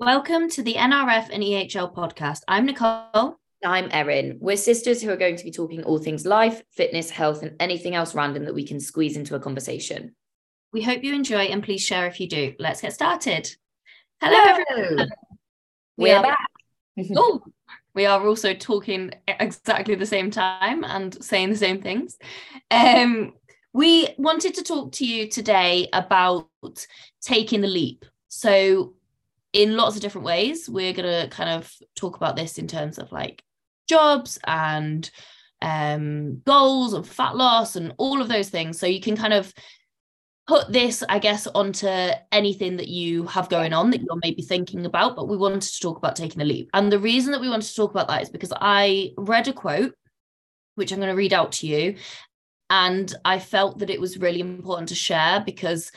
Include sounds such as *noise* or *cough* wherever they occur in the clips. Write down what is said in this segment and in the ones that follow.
Welcome to the NRF and EHL podcast. I'm Nicole. I'm Erin. We're sisters who are going to be talking all things life, fitness, health, and anything else random that we can squeeze into a conversation. We hope you enjoy and please share if you do. Let's get started. Hello, Hello. everyone. We We're are back. *laughs* oh, we are also talking exactly the same time and saying the same things. Um, we wanted to talk to you today about taking the leap. So in lots of different ways. We're going to kind of talk about this in terms of like jobs and um, goals and fat loss and all of those things. So you can kind of put this, I guess, onto anything that you have going on that you're maybe thinking about. But we wanted to talk about taking the leap. And the reason that we wanted to talk about that is because I read a quote, which I'm going to read out to you. And I felt that it was really important to share because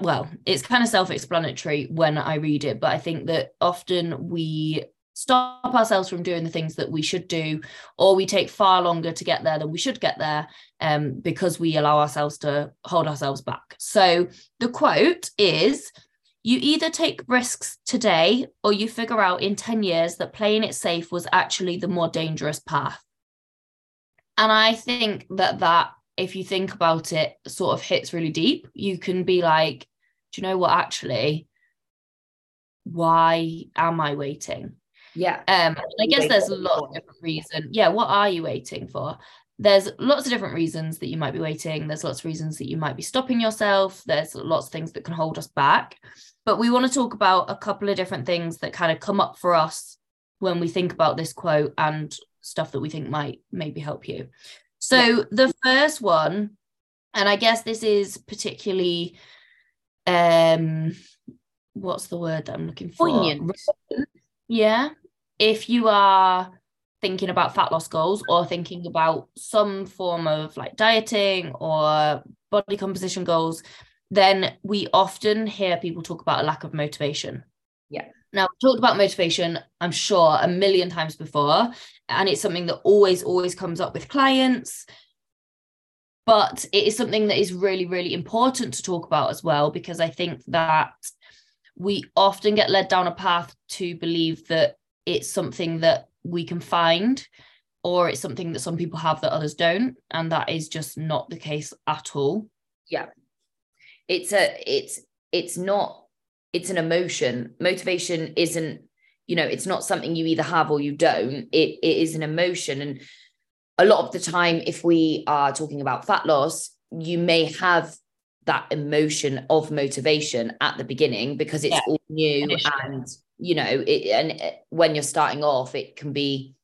well, it's kind of self explanatory when I read it, but I think that often we stop ourselves from doing the things that we should do, or we take far longer to get there than we should get there um, because we allow ourselves to hold ourselves back. So the quote is You either take risks today or you figure out in 10 years that playing it safe was actually the more dangerous path. And I think that that if you think about it, sort of hits really deep. You can be like, do you know what? Actually, why am I waiting? Yeah. Um, I guess there's a lot of different reasons. Yeah, what are you waiting for? There's lots of different reasons that you might be waiting. There's lots of reasons that you might be stopping yourself. There's lots of things that can hold us back. But we want to talk about a couple of different things that kind of come up for us when we think about this quote and stuff that we think might maybe help you. So yeah. the first one, and I guess this is particularly um what's the word that I'm looking for? Poignant. Yeah. If you are thinking about fat loss goals or thinking about some form of like dieting or body composition goals, then we often hear people talk about a lack of motivation. Yeah. Now, we talked about motivation, I'm sure, a million times before. And it's something that always, always comes up with clients. But it is something that is really, really important to talk about as well, because I think that we often get led down a path to believe that it's something that we can find or it's something that some people have that others don't and that is just not the case at all yeah it's a it's it's not it's an emotion motivation isn't you know it's not something you either have or you don't it, it is an emotion and a lot of the time if we are talking about fat loss you may have that emotion of motivation at the beginning because it's yeah. all new Initially. and you know it and it, when you're starting off it can be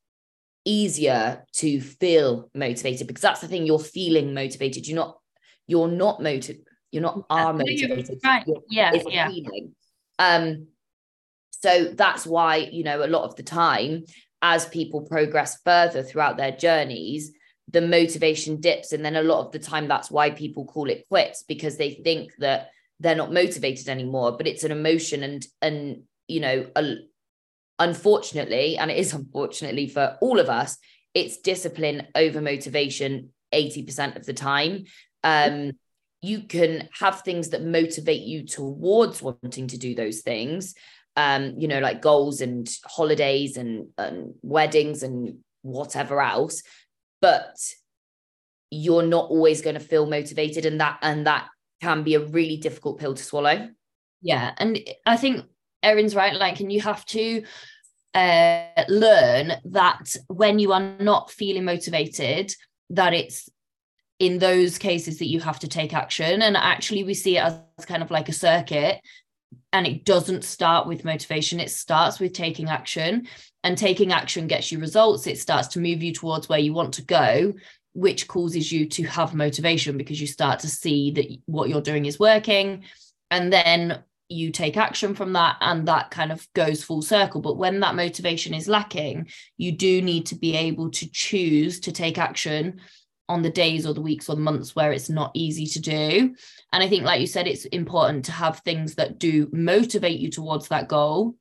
easier to feel motivated because that's the thing you're feeling motivated you're not you're not motivated you're not are motivated right yeah yeah feeling. Um, so that's why, you know, a lot of the time, as people progress further throughout their journeys, the motivation dips. And then a lot of the time, that's why people call it quits because they think that they're not motivated anymore. But it's an emotion, and, and you know, a, unfortunately, and it is *laughs* unfortunately for all of us, it's discipline over motivation 80% of the time. Um, you can have things that motivate you towards wanting to do those things um you know like goals and holidays and, and weddings and whatever else but you're not always going to feel motivated and that and that can be a really difficult pill to swallow. Yeah and i think erin's right like and you have to uh, learn that when you are not feeling motivated that it's in those cases that you have to take action. And actually we see it as kind of like a circuit and it doesn't start with motivation. It starts with taking action and taking action gets you results. It starts to move you towards where you want to go which causes you to have motivation because you start to see that what you're doing is working and then you take action from that and that kind of goes full circle. But when that motivation is lacking you do need to be able to choose to take action on the days or the weeks or the months where it's not easy to do. And I think, like you said, it's important to have things that do motivate you towards that goal.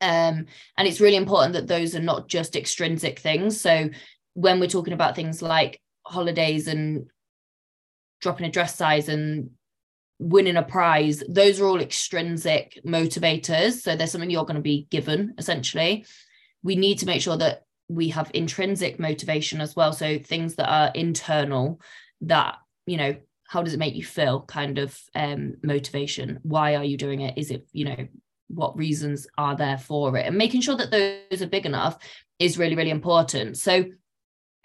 Um, and it's really important that those are not just extrinsic things. So when we're talking about things like holidays and dropping a dress size and winning a prize those are all extrinsic motivators so there's something you're going to be given essentially we need to make sure that we have intrinsic motivation as well. So things that are internal that you know how does it make you feel kind of um, motivation? Why are you doing it? Is it you know what reasons are there for it? And making sure that those are big enough is really really important. So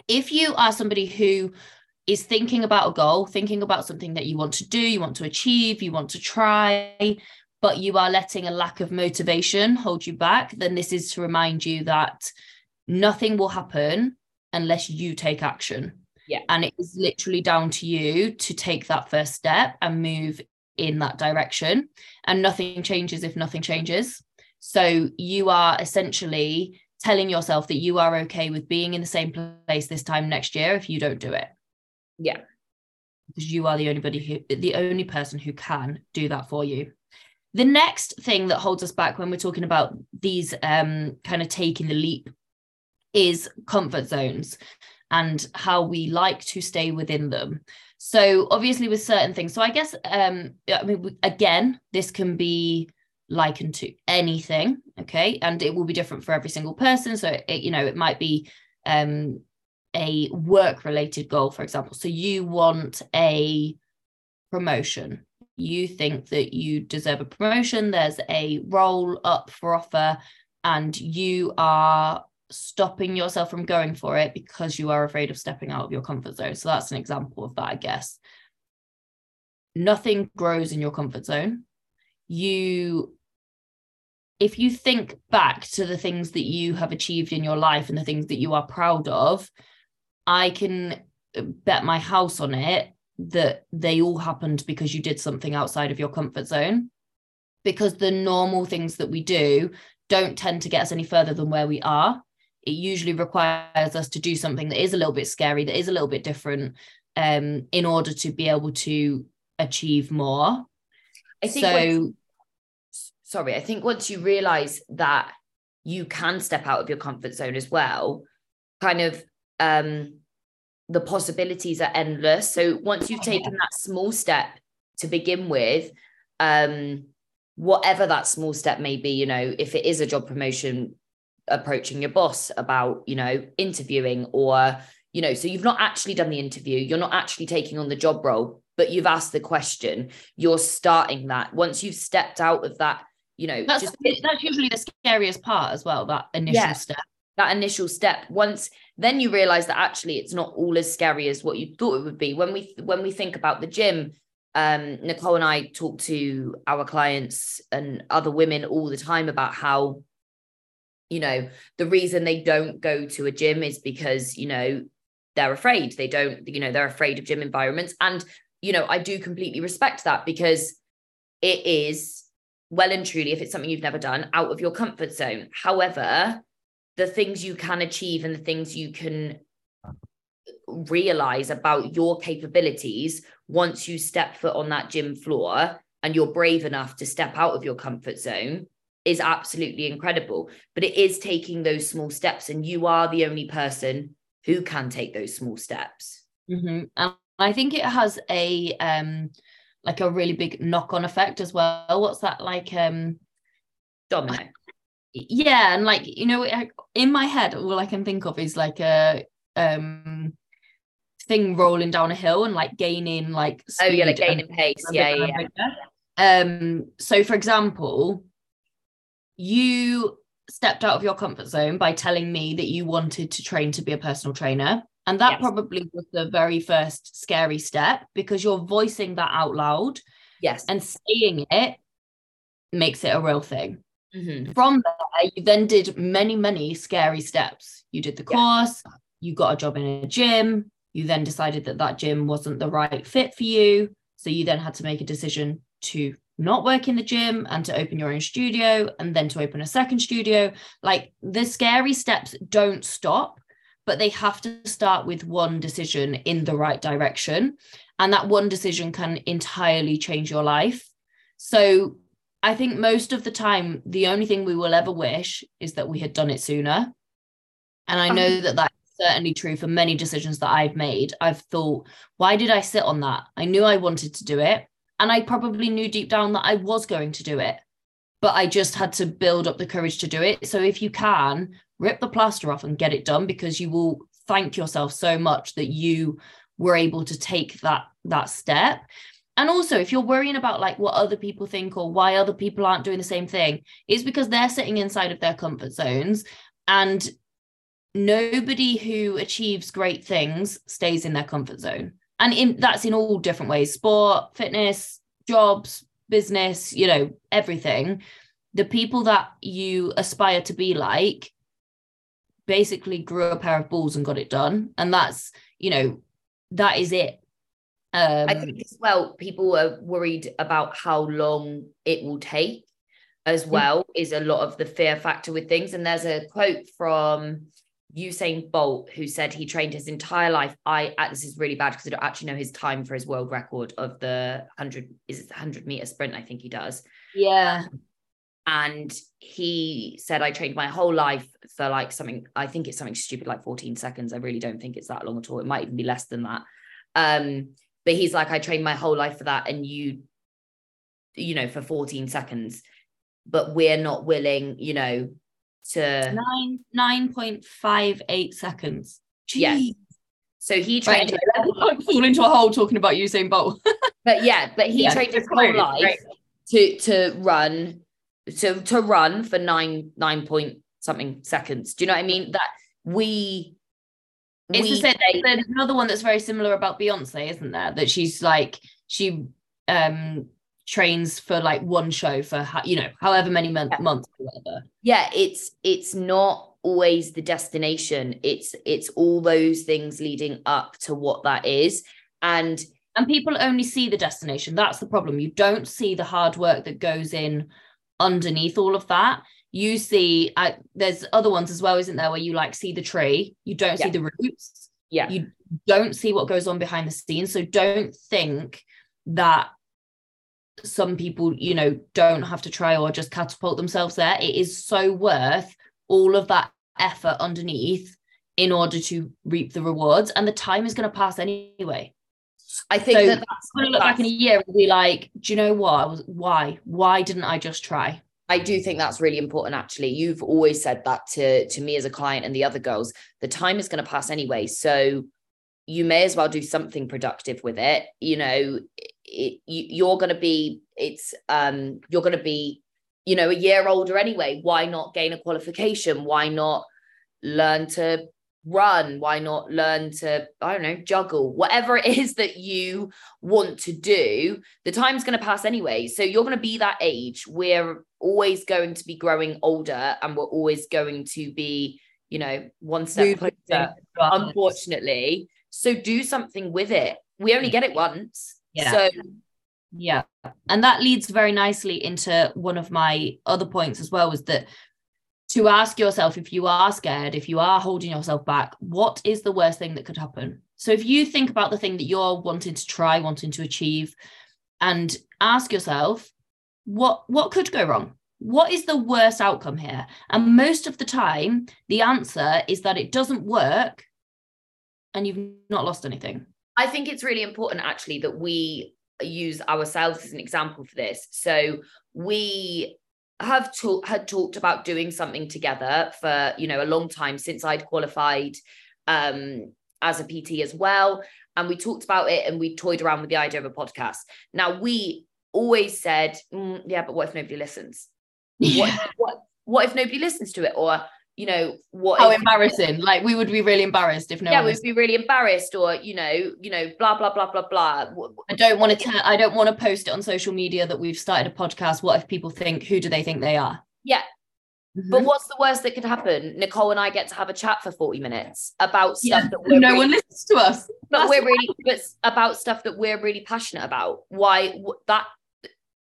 if you are somebody who is thinking about a goal thinking about something that you want to do you want to achieve you want to try but you are letting a lack of motivation hold you back then this is to remind you that nothing will happen unless you take action yeah. And it is literally down to you to take that first step and move in that direction. And nothing changes if nothing changes. So you are essentially telling yourself that you are okay with being in the same place this time next year if you don't do it. Yeah. Because you are the only body who the only person who can do that for you. The next thing that holds us back when we're talking about these um kind of taking the leap is comfort zones and how we like to stay within them. So obviously with certain things. So I guess um I mean again this can be likened to anything, okay? And it will be different for every single person. So it, you know it might be um a work related goal for example. So you want a promotion. You think that you deserve a promotion, there's a role up for offer and you are stopping yourself from going for it because you are afraid of stepping out of your comfort zone. So that's an example of that, I guess. Nothing grows in your comfort zone. You, if you think back to the things that you have achieved in your life and the things that you are proud of, I can bet my house on it that they all happened because you did something outside of your comfort zone. Because the normal things that we do don't tend to get us any further than where we are it usually requires us to do something that is a little bit scary, that is a little bit different, um, in order to be able to achieve more. I think. So, once, sorry, I think once you realize that you can step out of your comfort zone as well, kind of um, the possibilities are endless. So once you've taken that small step to begin with, um, whatever that small step may be, you know, if it is a job promotion, approaching your boss about you know interviewing or you know so you've not actually done the interview you're not actually taking on the job role but you've asked the question you're starting that. Once you've stepped out of that you know that's, just, that's usually the scariest part as well that initial yeah, step. That initial step once then you realize that actually it's not all as scary as what you thought it would be. When we when we think about the gym um, nicole and i talk to our clients and other women all the time about how you know the reason they don't go to a gym is because you know they're afraid. They don't you know they're afraid of gym environments. And you know i do completely respect that because it is well and truly if it's something you've never done out of your comfort zone. However the things you can achieve and the things you can realize about your capabilities once you step foot on that gym floor and you're brave enough to step out of your comfort zone is absolutely incredible. But it is taking those small steps, and you are the only person who can take those small steps. Mm-hmm. And I think it has a um like a really big knock-on effect as well. What's that like? Um domino. Yeah, and like you know, in my head, all I can think of is like a um thing rolling down a hill and like gaining like oh yeah, like gaining pace. Yeah, yeah. Um. So, for example, you stepped out of your comfort zone by telling me that you wanted to train to be a personal trainer. And that yes. probably was the very first scary step because you're voicing that out loud. Yes. And saying it makes it a real thing. Mm-hmm. From there, you then did many, many scary steps. You did the course, yeah. you got a job in a gym, you then decided that that gym wasn't the right fit for you. So you then had to make a decision to not work in the gym and to open your own studio and then to open a second studio. Like the scary steps don't stop, but they have to start with one decision in the right direction. And that one decision can entirely change your life. So I think most of the time, the only thing we will ever wish is that we had done it sooner. And I know um, that that's certainly true for many decisions that I've made. I've thought, why did I sit on that? I knew I wanted to do it. And I probably knew deep down that I was going to do it, but I just had to build up the courage to do it. So if you can, rip the plaster off and get it done because you will thank yourself so much that you were able to take that that step and also if you're worrying about like what other people think or why other people aren't doing the same thing it's because they're sitting inside of their comfort zones and nobody who achieves great things stays in their comfort zone and in that's in all different ways sport fitness jobs business you know everything. The people that you aspire to be like basically grew a pair of balls and got it done. And that's you know that is it. Um, I think as well, people are worried about how long it will take as well, is a lot of the fear factor with things. And there's a quote from Usain Bolt who said he trained his entire life. I uh, this is really bad because I don't actually know his time for his world record of the hundred is it the hundred meter sprint. I think he does. Yeah. And he said, I trained my whole life for like something, I think it's something stupid like 14 seconds. I really don't think it's that long at all. It might even be less than that. Um, but he's like i trained my whole life for that and you you know for 14 seconds but we're not willing you know to nine nine point five eight seconds Jeez. yeah so he trained right, *laughs* fall into a hole talking about Usain Bolt *laughs* but yeah but he yeah, trained his whole life right. to to run to to run for nine nine point something seconds do you know what I mean that we it's the same. There's another one that's very similar about Beyonce, isn't there? That she's like she um trains for like one show for you know however many month, yeah. months or whatever. Yeah, it's it's not always the destination. It's it's all those things leading up to what that is, and and people only see the destination. That's the problem. You don't see the hard work that goes in underneath all of that you see uh, there's other ones as well isn't there where you like see the tree you don't yeah. see the roots yeah you don't see what goes on behind the scenes so don't think that some people you know don't have to try or just catapult themselves there it is so worth all of that effort underneath in order to reap the rewards and the time is going to pass anyway I think so that that's going to look back in a year and be like, do you know what? I was why? Why didn't I just try? I do think that's really important actually. You've always said that to to me as a client and the other girls. The time is going to pass anyway, so you may as well do something productive with it. You know, it, you're going to be it's um you're going to be you know a year older anyway. Why not gain a qualification? Why not learn to run? Why not learn to i don't know juggle? Whatever it is that you want to do the time's going to pass anyway. So you're going to be that age. We're always going to be growing older and we're always going to be you know one step closer unfortunately. So do something with it. We only get it once yeah. so yeah and that leads very nicely into one of my other points as well was that to ask yourself if you are scared, if you are holding yourself back, what is the worst thing that could happen? So if you think about the thing that you're wanting to try, wanting to achieve, and ask yourself, what what could go wrong? What is the worst outcome here? And most of the time, the answer is that it doesn't work and you've not lost anything. I think it's really important actually that we use ourselves as an example for this. So we have talked had talked about doing something together for you know a long time since I'd qualified um, as a PT as well, and we talked about it and we toyed around with the idea of a podcast. Now we always said, mm, yeah, but what if nobody listens? *laughs* What, what what if nobody listens to it? Or you know what how embarrassing. Like we would be really embarrassed if no yeah we'd be really embarrassed or you know you know blah blah blah blah blah. I don't want to i don't want to post it on social media that we've started a podcast. What if people think who do they think they are? Yeah. Mm-hmm. but what's the worst that could happen? Nicole and i get to have a chat for 40 minutes about stuff yeah. that we're no really, one listens to us. But that's we're really but about stuff that we're really passionate about. Why that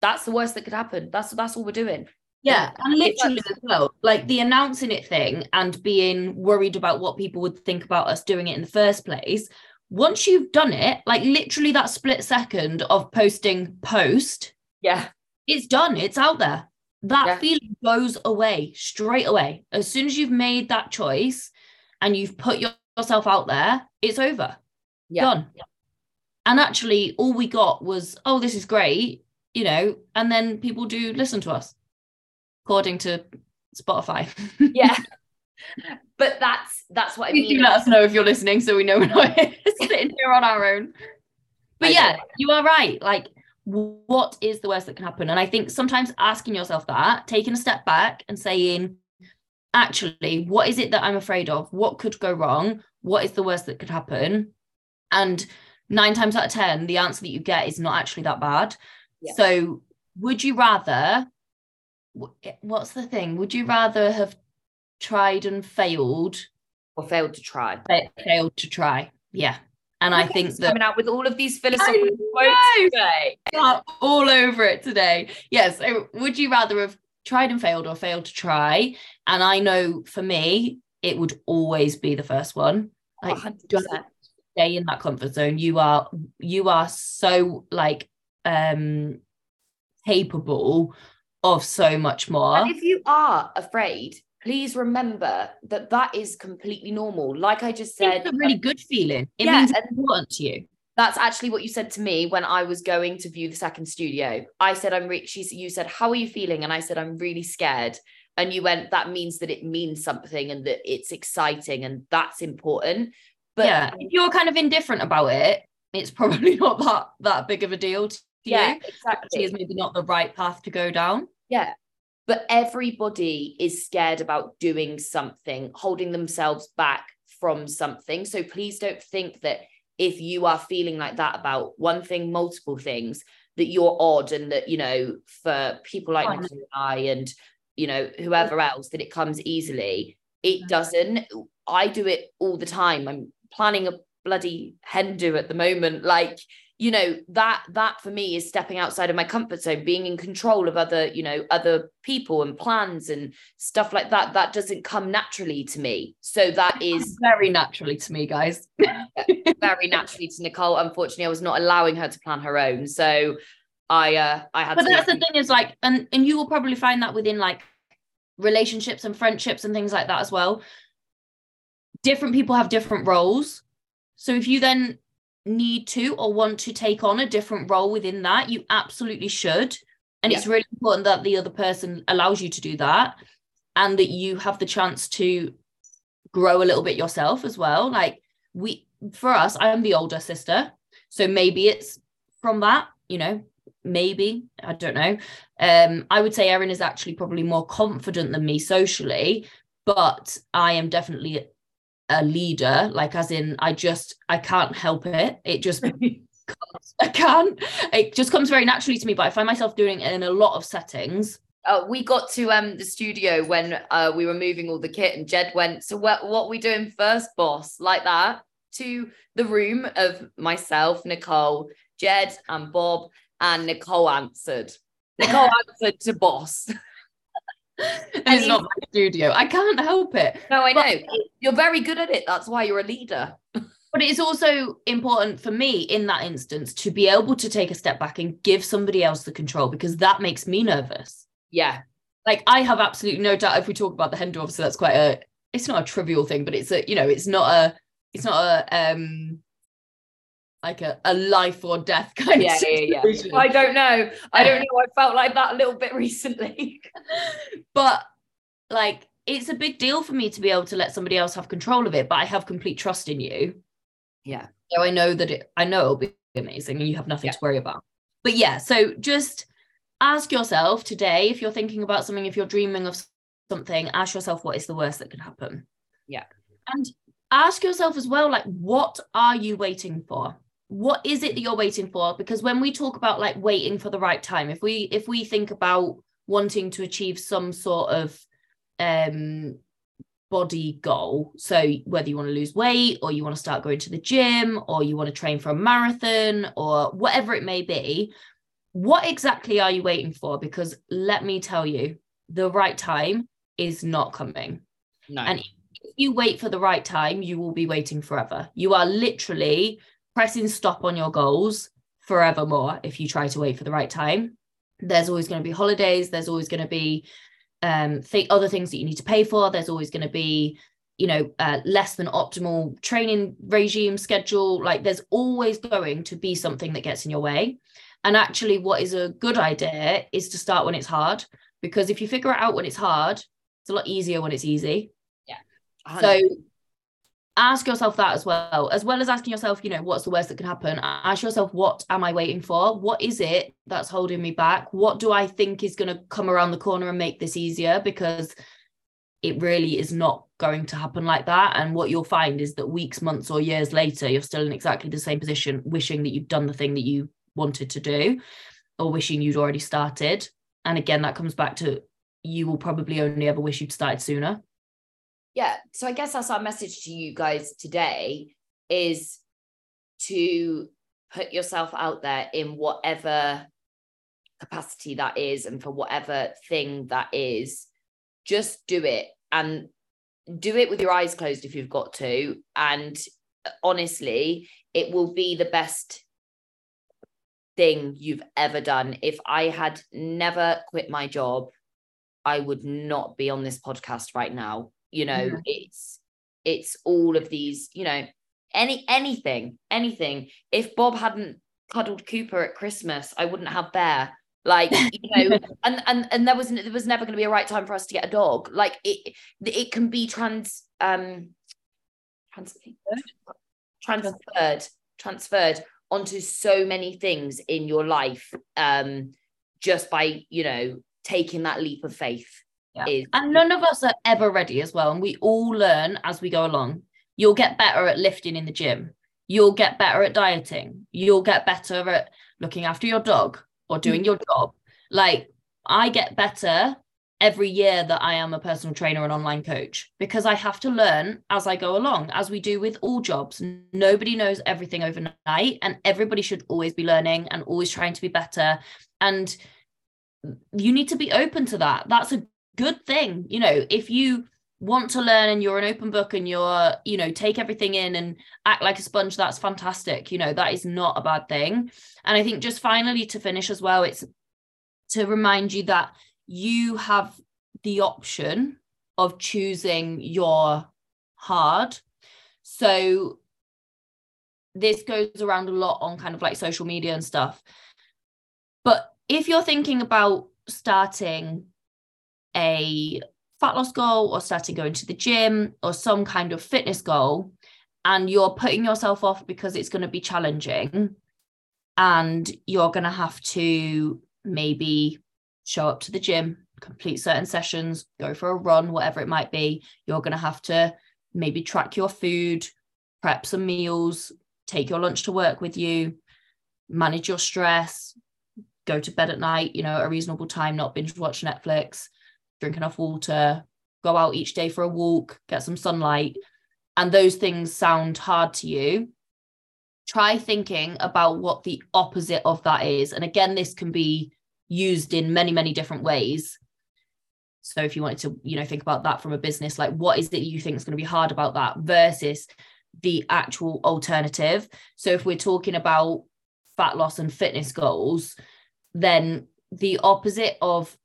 that's the worst that could happen. That's that's all we're doing yeah, and literally as well, like the announcing it thing and being worried about what people would think about us doing it in the first place. Once you've done it, like literally that split second of posting post, yeah, it's done. It's out there. That yeah. feeling goes away straight away. As soon as you've made that choice and you've put yourself out there, it's over. Yeah. Done. and actually all we got was oh this is great you know and then people do listen to us according to spotify. *laughs* Yeah. But that's that's what i mean do let us know if you're listening so we know we're not *laughs* sitting here on our own. But I yeah you are right. Like what is the worst that can happen? And i think sometimes asking yourself that taking a step back and saying actually what is it that i'm afraid of? What could go wrong? What is the worst that could happen? And nine times out of ten the answer that you get is not actually that bad. Yeah. so would you rather what's the thing would you rather have tried and failed or failed to try failed to try yeah and I think that coming out with all of these philosophical quotes today. all over it today. Yes. So would you rather have tried and failed or failed to try? And I know for me, it would always be the first one. Like 100%. stay in that comfort zone. You are you are so like um capable of so much more. And if you are afraid, please remember that that is completely normal. Like I just said, it's a really good feeling. It yeah, means it's important to you. That's actually what you said to me when I was going to view the second studio. I said, I'm re- she, you said, how are you feeling? And I said, I'm really scared. And you went, that means that it means something and that it's exciting and that's important. But yeah, if you're kind of indifferent about it, it's probably *laughs* not that that big of a deal to yeah, you. exactly. Is maybe not the right path to go down. Yeah, but everybody is scared about doing something, holding themselves back from something. So please don't think that if you are feeling like that about one thing, multiple things, that you're odd and that, you know, for people like oh, and I and, you know, whoever else, that it comes easily. It doesn't. I do it all the time. I'm planning a bloody hen do at the moment. Like, you know that that for me is stepping outside of my comfort zone being in control of other you know other people and plans and stuff like that that doesn't come naturally to me. So that is very naturally to me guys. *laughs* Very naturally to nicole. Unfortunately i was not allowing her to plan her own. So i uh i had but that's the thing is like and and you will probably find that within like relationships and friendships and things like that as well. Different people have different roles. So if you then need to or want to take on a different role within that, you absolutely should. And yeah. it's really important that the other person allows you to do that and that you have the chance to grow a little bit yourself as well. Like we for us, I'm the older sister. So maybe it's from that, you know, maybe, I don't know. Um, I would say Erin is actually probably more confident than me socially, but I am definitely a leader like as in i just i can't help it. It just *laughs* i can't it just comes very naturally to me but i find myself doing it in a lot of settings. Uh, we got to um the studio when uh, we were moving all the kit and jed went so what what we doing first boss? Like that to the room of myself nicole jed and bob and nicole answered. *laughs* Nicole answered to boss *laughs* it's not my studio. I can't help it. No, I but, know. You're very good at it. That's why you're a leader. but it's also important for me in that instance to be able to take a step back and give somebody else the control because that makes me nervous. Yeah. Like I have absolutely no doubt if we talk about the Hendo, obviously that's quite a it's not a trivial thing, but it's a, you know, it's not a it's not a um like a, a life or death *laughs* kind yeah, of situation. Yeah, yeah. I don't know. I don't *laughs* know. I felt like that a little bit *laughs* recently. but like it's a big deal for me to be able to let somebody else have control of it, but I have complete trust in you. Yeah. So I know that it I know it'll be amazing and you have nothing yeah. to worry about. But yeah, so just ask yourself today if you're thinking about something, if you're dreaming of something, ask yourself what is the worst that could happen. Yeah. And ask yourself as well, like, what are you waiting for? What is it that you're waiting for? Because when we talk about like waiting for the right time if we if we think about wanting to achieve some sort of um body goal so whether you want to lose weight or you want to start going to the gym or you want to train for a marathon or whatever it may be what exactly are you waiting for? Because let me tell you the right time is not coming. No. and if you wait for the right time you will be waiting forever. You are literally pressing stop on your goals forevermore if you try to wait for the right time. There's always going to be holidays. There's always going to be um, th- other things that you need to pay for. There's always going to be you know uh, less than optimal training regime schedule like there's always going to be something that gets in your way and actually what is a good idea is to start when it's hard because if you figure it out when it's hard it's a lot easier when it's easy yeah 100%. so ask yourself that as well as well as asking yourself you know what's the worst that can happen? Ask yourself what am i waiting for? What is it that's holding me back? What do i think is going to come around the corner and make this easier? Because it really is not going to happen like that. And what you'll find is that weeks months or years later you're still in exactly the same position wishing that you've done the thing that you wanted to do or wishing you'd already started. And again that comes back to you will probably only ever wish you'd started sooner yeah so i guess that's our message to you guys today is to put yourself out there in whatever capacity that is and for whatever thing that is. Just do it and do it with your eyes closed if you've got to. And honestly it will be the best thing you've ever done. If i had never quit my job i would not be on this podcast right now you know it's it's all of these you know any anything anything. If bob hadn't cuddled cooper at christmas i wouldn't have bear. Like *laughs* you know and and and there was there was never going to be a right time for us to get a dog. Like it it can be trans um transferred transferred transferred onto so many things in your life um just by you know taking that leap of faith yeah. Is, and none of us are ever ready as well. And we all learn as we go along. You'll get better at lifting in the gym. You'll get better at dieting. You'll get better at looking after your dog or doing mm. your job. Like I get better every year that I am a personal trainer and online coach because I have to learn as I go along, as we do with all jobs. Nobody knows everything overnight, and everybody should always be learning and always trying to be better. And you need to be open to that. That's a good thing you know if you want to learn and you're an open book and you're you know take everything in and act like a sponge that's fantastic you know that is not a bad thing. And i think just finally to finish as well it's to remind you that you have the option of choosing your hard. So this goes around a lot on kind of like social media and stuff. But if you're thinking about starting a fat loss goal or starting going to the gym or some kind of fitness goal and you're putting yourself off because it's going to be challenging and you're going to have to maybe show up to the gym complete certain sessions go for a run whatever it might be. You're going to have to maybe track your food prep some meals take your lunch to work with you manage your stress go to bed at night you know a reasonable time not binge watch netflix drink enough water, go out each day for a walk, get some sunlight, and those things sound hard to you, try thinking about what the opposite of that is. And again, this can be used in many, many different ways. So if you wanted to, you know, think about that from a business, like what is it you think is going to be hard about that versus the actual alternative. So if we're talking about fat loss and fitness goals, then the opposite of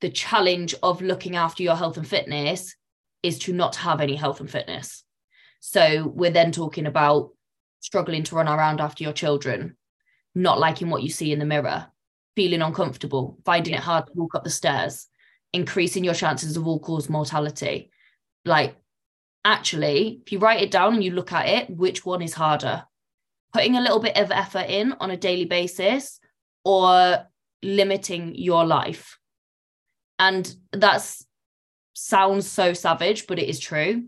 the challenge of looking after your health and fitness is to not have any health and fitness. So we're then talking about struggling to run around after your children, not liking what you see in the mirror, feeling uncomfortable, finding it hard to walk up the stairs, increasing your chances of all cause mortality. Like, actually, if you write it down and you look at it, which one is harder? Putting a little bit of effort in on a daily basis or limiting your life? And that sounds so savage, but it is true.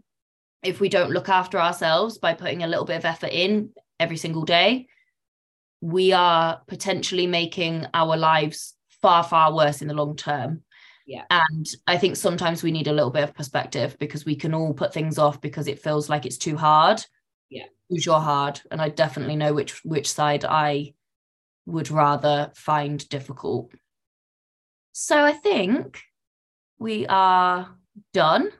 If we don't look after ourselves by putting a little bit of effort in every single day, we are potentially making our lives far, far worse in the long term. Yeah. And I think sometimes we need a little bit of perspective because we can all put things off because it feels like it's too hard. Yeah. Who's your hard? And I definitely know which which side I would rather find difficult. So I think we are done.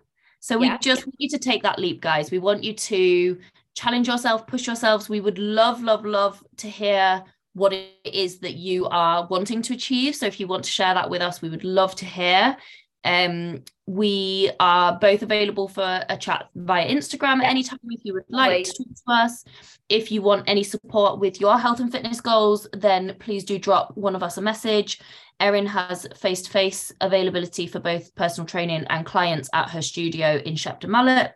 So we yeah. just want you to take that leap, guys. We want you to challenge yourself, push yourselves. We would love, love, love to hear what it is that you are wanting to achieve. So if you want to share that with us, we would love to hear. Um, we are both available for a chat via Instagram yeah. anytime if you would like Wait. to talk to us. If you want any support with your health and fitness goals, then please do drop one of us a message. Erin has face to face availability for both personal training and clients at her studio in Shepton Mallet.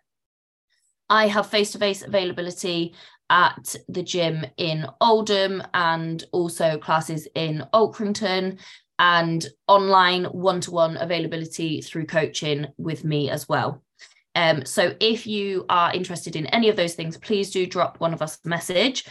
I have face to face availability at the gym in Oldham and also classes in Alkrington and online one to one availability through coaching with me as well. Um, so if you are interested in any of those things, please do drop one of us a message.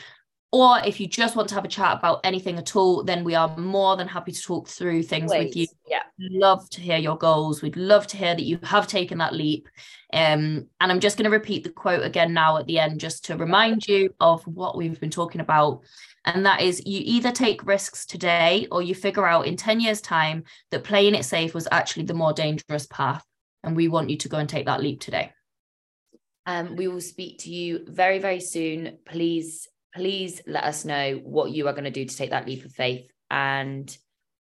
Or if you just want to have a chat about anything at all, then we are more than happy to talk through things with you. Yeah. Love to hear your goals. We'd love to hear that you have taken that leap. Um, and I'm just going to repeat the quote again now at the end, just to remind you of what we've been talking about. And that is you either take risks today or you figure out in 10 years' time that playing it safe was actually the more dangerous path. And we want you to go and take that leap today. Um, we will speak to you very, very soon. Please, please let us know what you are going to do to take that leap of faith. And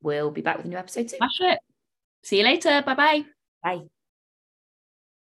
we'll be back with a new episode soon. Smash it. See you later. Bye-bye. Bye.